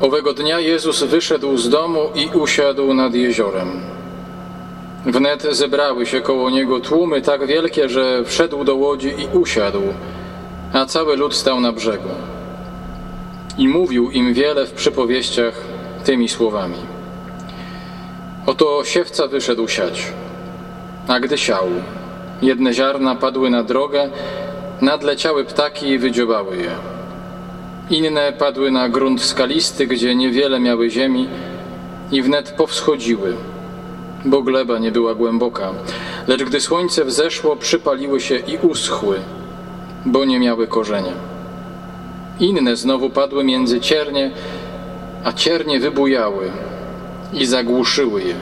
Owego dnia Jezus wyszedł z domu i usiadł nad jeziorem. Wnet zebrały się koło niego tłumy tak wielkie, że wszedł do łodzi i usiadł, a cały lud stał na brzegu. I mówił im wiele w przypowieściach tymi słowami. Oto siewca wyszedł siać, a gdy siał, jedne ziarna padły na drogę, nadleciały ptaki i wydziobały je. Inne padły na grunt skalisty, gdzie niewiele miały ziemi i wnet powschodziły, bo gleba nie była głęboka. Lecz gdy słońce wzeszło, przypaliły się i uschły, bo nie miały korzenia. Inne znowu padły między ciernie, a ciernie wybujały i zagłuszyły je.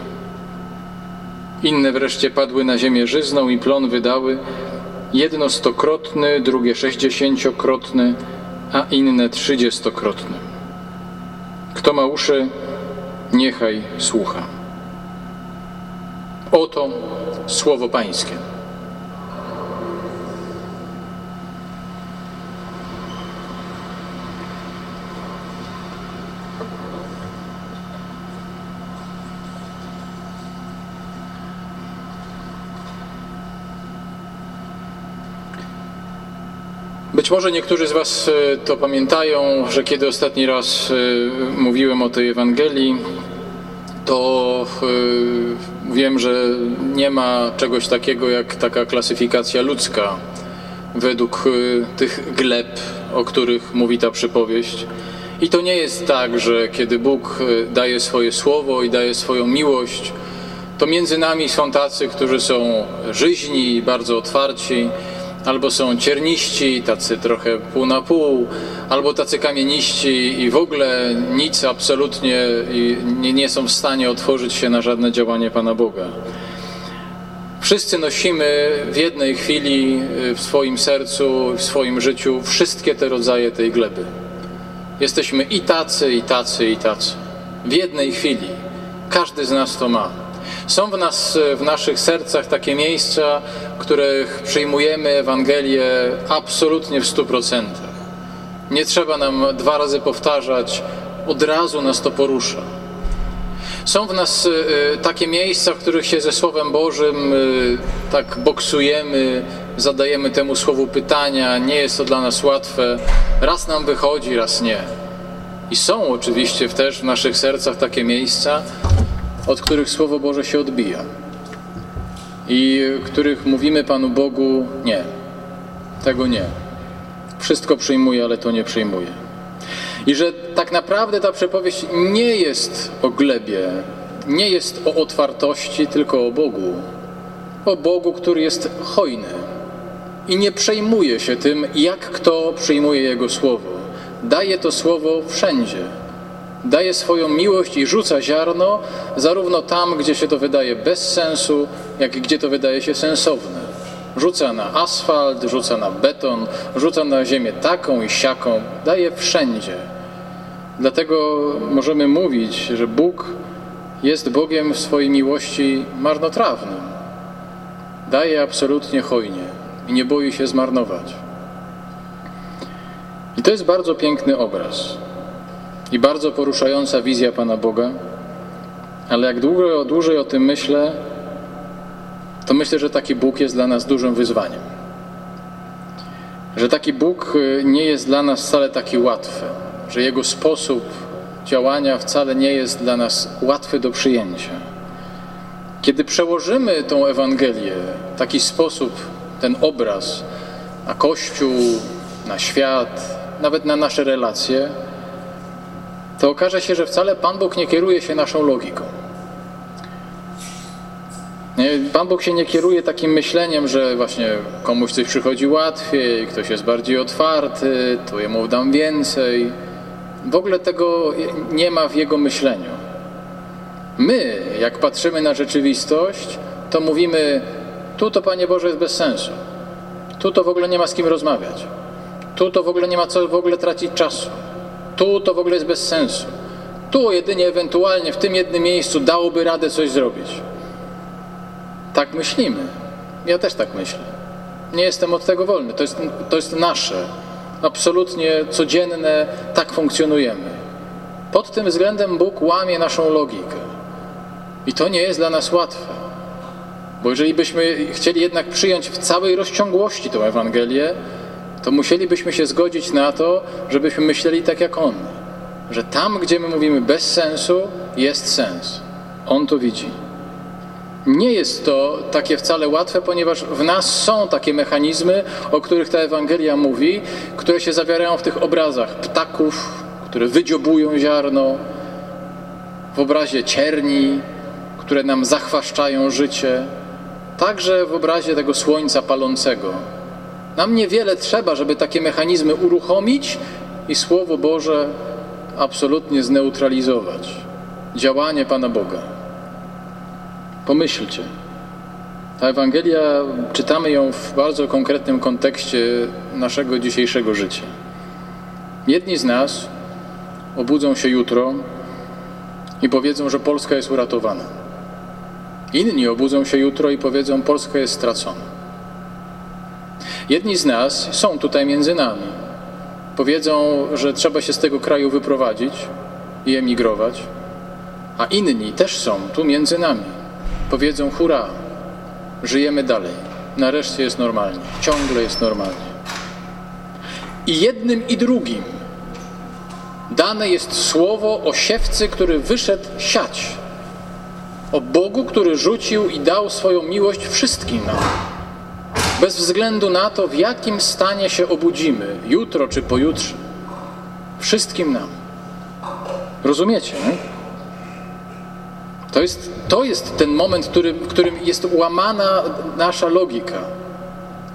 Inne wreszcie padły na ziemię żyzną i plon wydały, jedno stokrotny, drugie sześćdziesięciokrotny, a inne trzydziestokrotne. Kto ma uszy, niechaj słucha. Oto słowo Pańskie. Być może niektórzy z Was e, to pamiętają, że kiedy ostatni raz e, mówiłem o tej Ewangelii, to e, wiem, że nie ma czegoś takiego jak taka klasyfikacja ludzka według tych gleb, o których mówi ta przypowieść. I to nie jest tak, że kiedy Bóg daje swoje słowo i daje swoją miłość, to między nami są tacy, którzy są żyźni, bardzo otwarci, albo są cierniści, tacy trochę pół na pół, albo tacy kamieniści i w ogóle nic absolutnie nie, nie są w stanie otworzyć się na żadne działanie Pana Boga. Wszyscy nosimy w jednej chwili w swoim sercu, w swoim życiu wszystkie te rodzaje tej gleby. Jesteśmy i tacy, i tacy, i tacy. W jednej chwili. Każdy z nas to ma. Są w nas, w naszych sercach takie miejsca, w których przyjmujemy Ewangelię absolutnie w stu procentach. Nie trzeba nam dwa razy powtarzać, od razu nas to porusza. Są w nas y, takie miejsca, w których się ze Słowem Bożym y, tak boksujemy, zadajemy temu Słowu pytania, nie jest to dla nas łatwe. Raz nam wychodzi, raz nie. I są oczywiście też w naszych sercach takie miejsca, od których Słowo Boże się odbija i których mówimy Panu Bogu nie, tego nie. Wszystko przyjmuję, ale to nie przyjmuję. I że tak naprawdę ta przepowiedź nie jest o glebie, nie jest o otwartości, tylko o Bogu. O Bogu, który jest hojny i nie przejmuje się tym, jak kto przyjmuje Jego słowo. Daje to słowo wszędzie daje swoją miłość i rzuca ziarno, zarówno tam, gdzie się to wydaje bez sensu, jak i gdzie to wydaje się sensowne. Rzuca na asfalt, rzuca na beton, rzuca na ziemię taką i siaką, daje wszędzie. Dlatego możemy mówić, że Bóg jest Bogiem w swojej miłości marnotrawnym. Daje absolutnie hojnie i nie boi się zmarnować. I to jest bardzo piękny obraz i bardzo poruszająca wizja Pana Boga, ale jak długo, dłużej o tym myślę, to myślę, że taki Bóg jest dla nas dużym wyzwaniem. Że taki Bóg y, nie jest dla nas wcale taki łatwy, że Jego sposób działania wcale nie jest dla nas łatwy do przyjęcia. Kiedy przełożymy tą Ewangelię w taki sposób, ten obraz na Kościół, na świat, nawet na nasze relacje, to okaże się, że wcale Pan Bóg nie kieruje się naszą logiką. Pan Bóg się nie kieruje takim myśleniem, że właśnie komuś coś przychodzi łatwiej, ktoś jest bardziej otwarty, to jemu dam więcej. W ogóle tego nie ma w jego myśleniu. My, jak patrzymy na rzeczywistość, to mówimy, tu to Panie Boże jest bez sensu. Tu to w ogóle nie ma z kim rozmawiać. Tu to w ogóle nie ma co w ogóle tracić czasu. Tu to w ogóle jest bez sensu. Tu jedynie ewentualnie w tym jednym miejscu dałoby radę coś zrobić. Tak myślimy. Ja też tak myślę. Nie jestem od tego wolny. To jest, to jest nasze. Absolutnie codzienne. Tak funkcjonujemy. Pod tym względem Bóg łamie naszą logikę. I to nie jest dla nas łatwe. Bo jeżeli byśmy chcieli jednak przyjąć w całej rozciągłości tę Ewangelię, to musielibyśmy się zgodzić na to, żebyśmy myśleli tak jak On. Że tam, gdzie my mówimy bez sensu, jest sens. On to widzi. Nie jest to takie wcale łatwe, ponieważ w nas są takie mechanizmy, o których ta Ewangelia mówi, które się zawierają w tych obrazach ptaków, które wydziobują ziarno, w obrazie cierni, które nam zachwaszczają życie, także w obrazie tego słońca palącego. Nam niewiele trzeba, żeby takie mechanizmy uruchomić i Słowo Boże absolutnie zneutralizować. Działanie Pana Boga. Pomyślcie. Ta Ewangelia, czytamy ją w bardzo konkretnym kontekście naszego dzisiejszego życia. Jedni z nas obudzą się jutro i powiedzą, że Polska jest uratowana. Inni obudzą się jutro i powiedzą, Polska jest stracona. Jedni z nas są tutaj między nami. Powiedzą, że trzeba się z tego kraju wyprowadzić i emigrować, a inni też są tu między nami. Powiedzą, hurra, żyjemy dalej. Nareszcie jest normalnie, ciągle jest normalnie. I jednym i drugim dane jest słowo o siewcy, który wyszedł siać. O Bogu, który rzucił i dał swoją miłość wszystkim nam. Bez względu na to, w jakim stanie się obudzimy, jutro czy pojutrze. Wszystkim nam. Rozumiecie? Nie? To jest, to jest ten moment, który, w którym jest łamana nasza logika,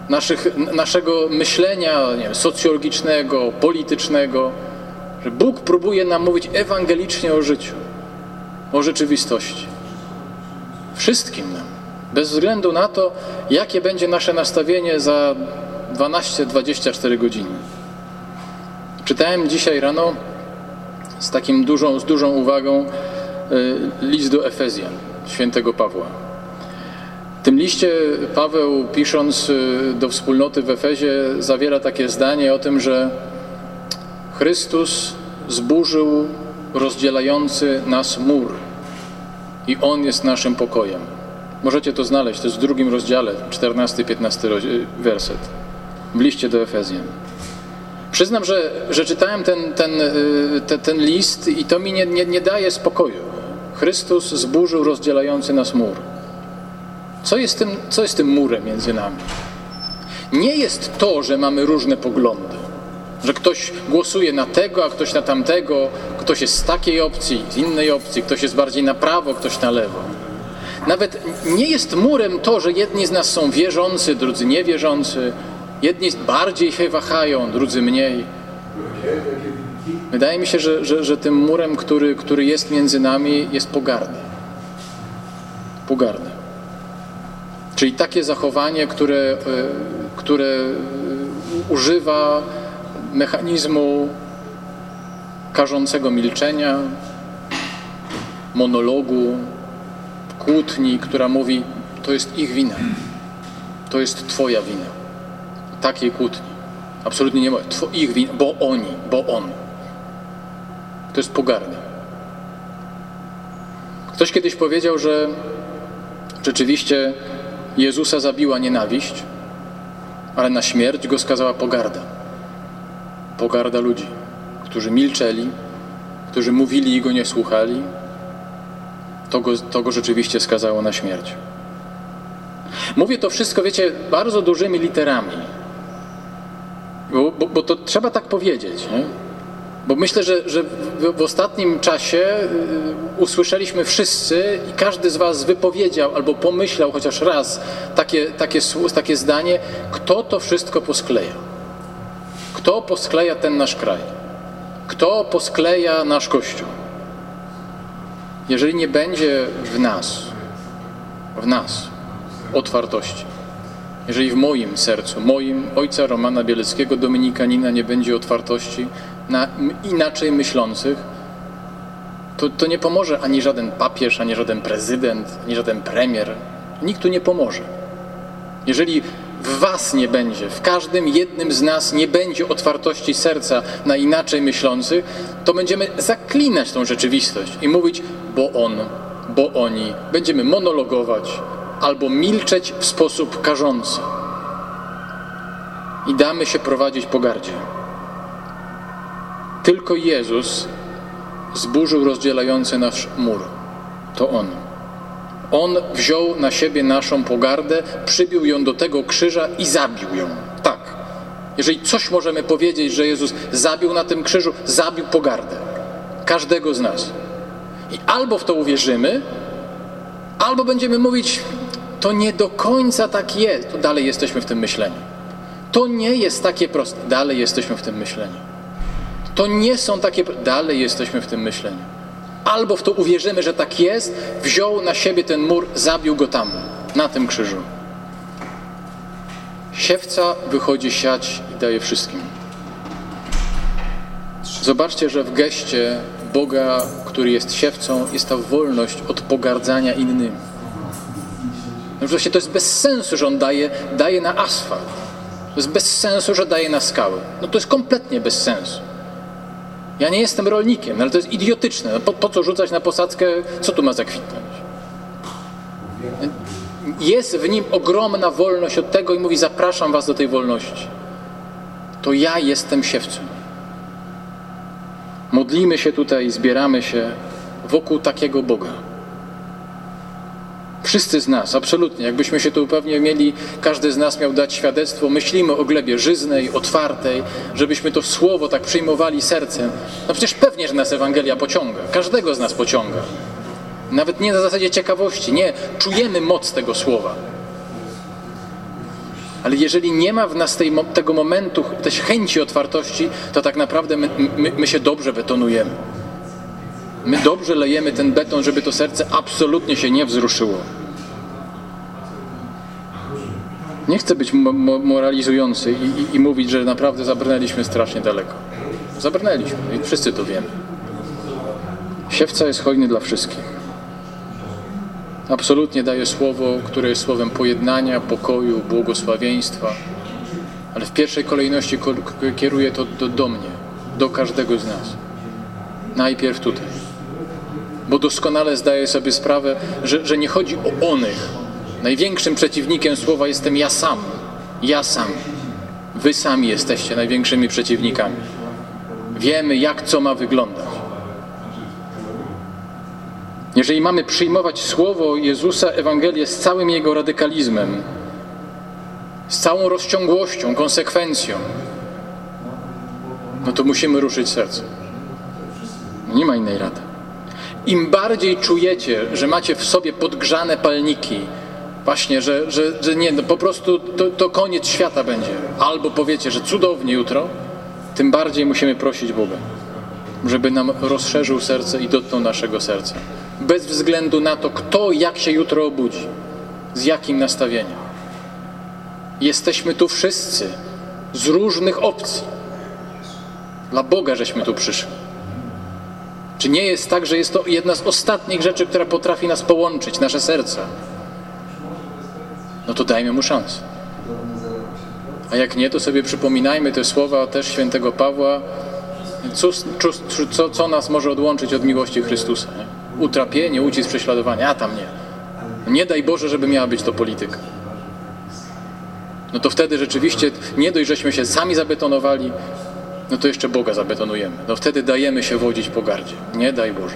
naszych, naszego myślenia wiem, socjologicznego, politycznego, że Bóg próbuje nam mówić ewangelicznie o życiu, o rzeczywistości. Wszystkim nam. Bez względu na to, jakie będzie nasze nastawienie za 12-24 godziny. Czytałem dzisiaj rano z takim dużą, z dużą uwagą y, list do Efezjan świętego Pawła. W tym liście Paweł, pisząc y, do wspólnoty w Efezie, zawiera takie zdanie o tym, że Chrystus zburzył rozdzielający nas mur i On jest naszym pokojem. Możecie to znaleźć, to jest w drugim rozdziale, 14-15 werset, w liście do Efezjan. Przyznam, że, że czytałem ten, ten, y, ten, ten list i to mi nie, nie, nie daje spokoju. Chrystus zburzył rozdzielający nas mur. Co jest, tym, co jest tym murem między nami? Nie jest to, że mamy różne poglądy, że ktoś głosuje na tego, a ktoś na tamtego, ktoś jest z takiej opcji, z innej opcji, ktoś jest bardziej na prawo, ktoś na lewo. Nawet nie jest murem to, że jedni z nas są wierzący, drudzy niewierzący, jedni bardziej się wahają, drudzy mniej. Wydaje mi się, że, że, że tym murem, który, który jest między nami, jest pogarda. Pogarda. Czyli takie zachowanie, które, e, które używa mechanizmu karzącego milczenia, monologu, kłótni, która mówi, to jest ich wina, to jest Twoja wina. Takiej kłótni. Absolutnie nie ma. Ich wina, bo oni, bo on. To jest pogarda. Ktoś kiedyś powiedział, że rzeczywiście Jezusa zabiła nienawiść, ale na śmierć go skazała pogarda. Pogarda ludzi, którzy milczeli, którzy mówili i go nie słuchali, to go, to go rzeczywiście skazało na śmierć. Mówię to wszystko, wiecie, bardzo dużymi literami, bo, bo, bo to trzeba tak powiedzieć. Nie? Bo myślę, że, że w, w, ostatnim czasie y, usłyszeliśmy wszyscy i każdy z Was wypowiedział albo pomyślał chociaż raz takie, takie, takie zdanie, kto to wszystko poskleja. Kto poskleja ten nasz kraj? Kto poskleja nasz Kościół? Jeżeli nie będzie w nas, w nas otwartości, jeżeli w moim sercu, moim ojca Romana Bieleckiego, Dominikanina nie będzie otwartości na inaczej myślących, to, to nie pomoże ani żaden papież, ani żaden prezydent, ani żaden premier. Nikt tu nie pomoże. Jeżeli w was nie będzie, w każdym jednym z nas nie będzie otwartości serca na inaczej myślących, to będziemy zaklinać tą rzeczywistość i mówić, bo on, bo oni. Będziemy monologować albo milczeć w sposób karzący. I damy się prowadzić pogardzie. Tylko Jezus zburzył rozdzielający nasz mur. To On. On wziął na siebie naszą pogardę, przybił ją do tego krzyża i zabił ją. Tak. Jeżeli coś możemy powiedzieć, że Jezus zabił na tym krzyżu, zabił pogardę. Każdego z nas. I albo w to uwierzymy, albo będziemy mówić, to nie do końca tak jest. To dalej jesteśmy w tym myśleniu. To nie jest takie proste. Dalej jesteśmy w tym myśleniu. To nie są takie. Dalej jesteśmy w tym myśleniu. Albo w to uwierzymy, że tak jest, wziął na siebie ten mur, zabił go tam, na tym krzyżu. Siewca wychodzi siać i daje wszystkim. Zobaczcie, że w geście Boga, który jest siewcą, jest ta wolność od pogardzania innymi. No właśnie to jest bez sensu, że on daje, daje na asfalt. To jest bez sensu, że daje na skały. No to jest kompletnie bez sensu. Ja nie jestem rolnikiem, no ale to jest idiotyczne. No po, po co rzucać na posadzkę? Co tu ma zakwitnąć? Jest w nim ogromna wolność od tego i mówi: Zapraszam Was do tej wolności. To ja jestem siewcą. Modlimy się tutaj, zbieramy się wokół takiego Boga. Wszyscy z nas, absolutnie. Jakbyśmy się tu pewnie mieli, każdy z nas miał dać świadectwo, myślimy o glebie żyznej, otwartej, żebyśmy to słowo tak przyjmowali sercem. No przecież pewnie, że nas Ewangelia pociąga. Każdego z nas pociąga. Nawet nie na zasadzie ciekawości, nie. Czujemy moc tego słowa. Ale jeżeli nie ma w nas tej, tego momentu, tej chęci otwartości, to tak naprawdę my, my, my się dobrze betonujemy. My dobrze lejemy ten beton, żeby to serce absolutnie się nie wzruszyło. Nie chcę być mo moralizujący i, i, i, mówić, że naprawdę zabrnęliśmy strasznie daleko. Zabrnęliśmy i wszyscy to wiemy. Siewca jest hojny dla wszystkich. Absolutnie daje słowo, które jest słowem pojednania, pokoju, błogosławieństwa, ale w pierwszej kolejności kieruje to do, do mnie, do każdego z nas. Najpierw tutaj bo doskonale zdaję sobie sprawę, że, że nie chodzi o onych. Największym przeciwnikiem słowa jestem ja sam. Ja sam. Wy sami jesteście największymi przeciwnikami. Wiemy, jak co ma wyglądać. Jeżeli mamy przyjmować słowo Jezusa, Ewangelię z całym jego radykalizmem, z całą rozciągłością, konsekwencją, no to musimy ruszyć serce. Nie ma innej rady. Im bardziej czujecie, że macie w sobie podgrzane palniki, właśnie, że, że, że nie, no po prostu to, to koniec świata będzie, albo powiecie, że cudownie jutro, tym bardziej musimy prosić Boga, żeby nam rozszerzył serce i dotknął naszego serca. Bez względu na to, kto jak się jutro obudzi, z jakim nastawieniem. Jesteśmy tu wszyscy z różnych opcji. Dla Boga żeśmy tu przyszli. Czy nie jest tak, że jest to jedna z ostatnich rzeczy, która potrafi nas połączyć, nasze serca? No to dajmy mu szansę. A jak nie, to sobie przypominajmy te słowa też świętego Pawła, co, co, co nas może odłączyć od miłości Chrystusa? Nie? Utrapienie, ucisk, prześladowanie, a tam nie. Nie daj Boże, żeby miała być to polityka. No to wtedy rzeczywiście nie dość, żeśmy się sami zabetonowali, no to jeszcze Boga zabetonujemy. No wtedy dajemy się wodzić pogardzie. Nie daj Boże.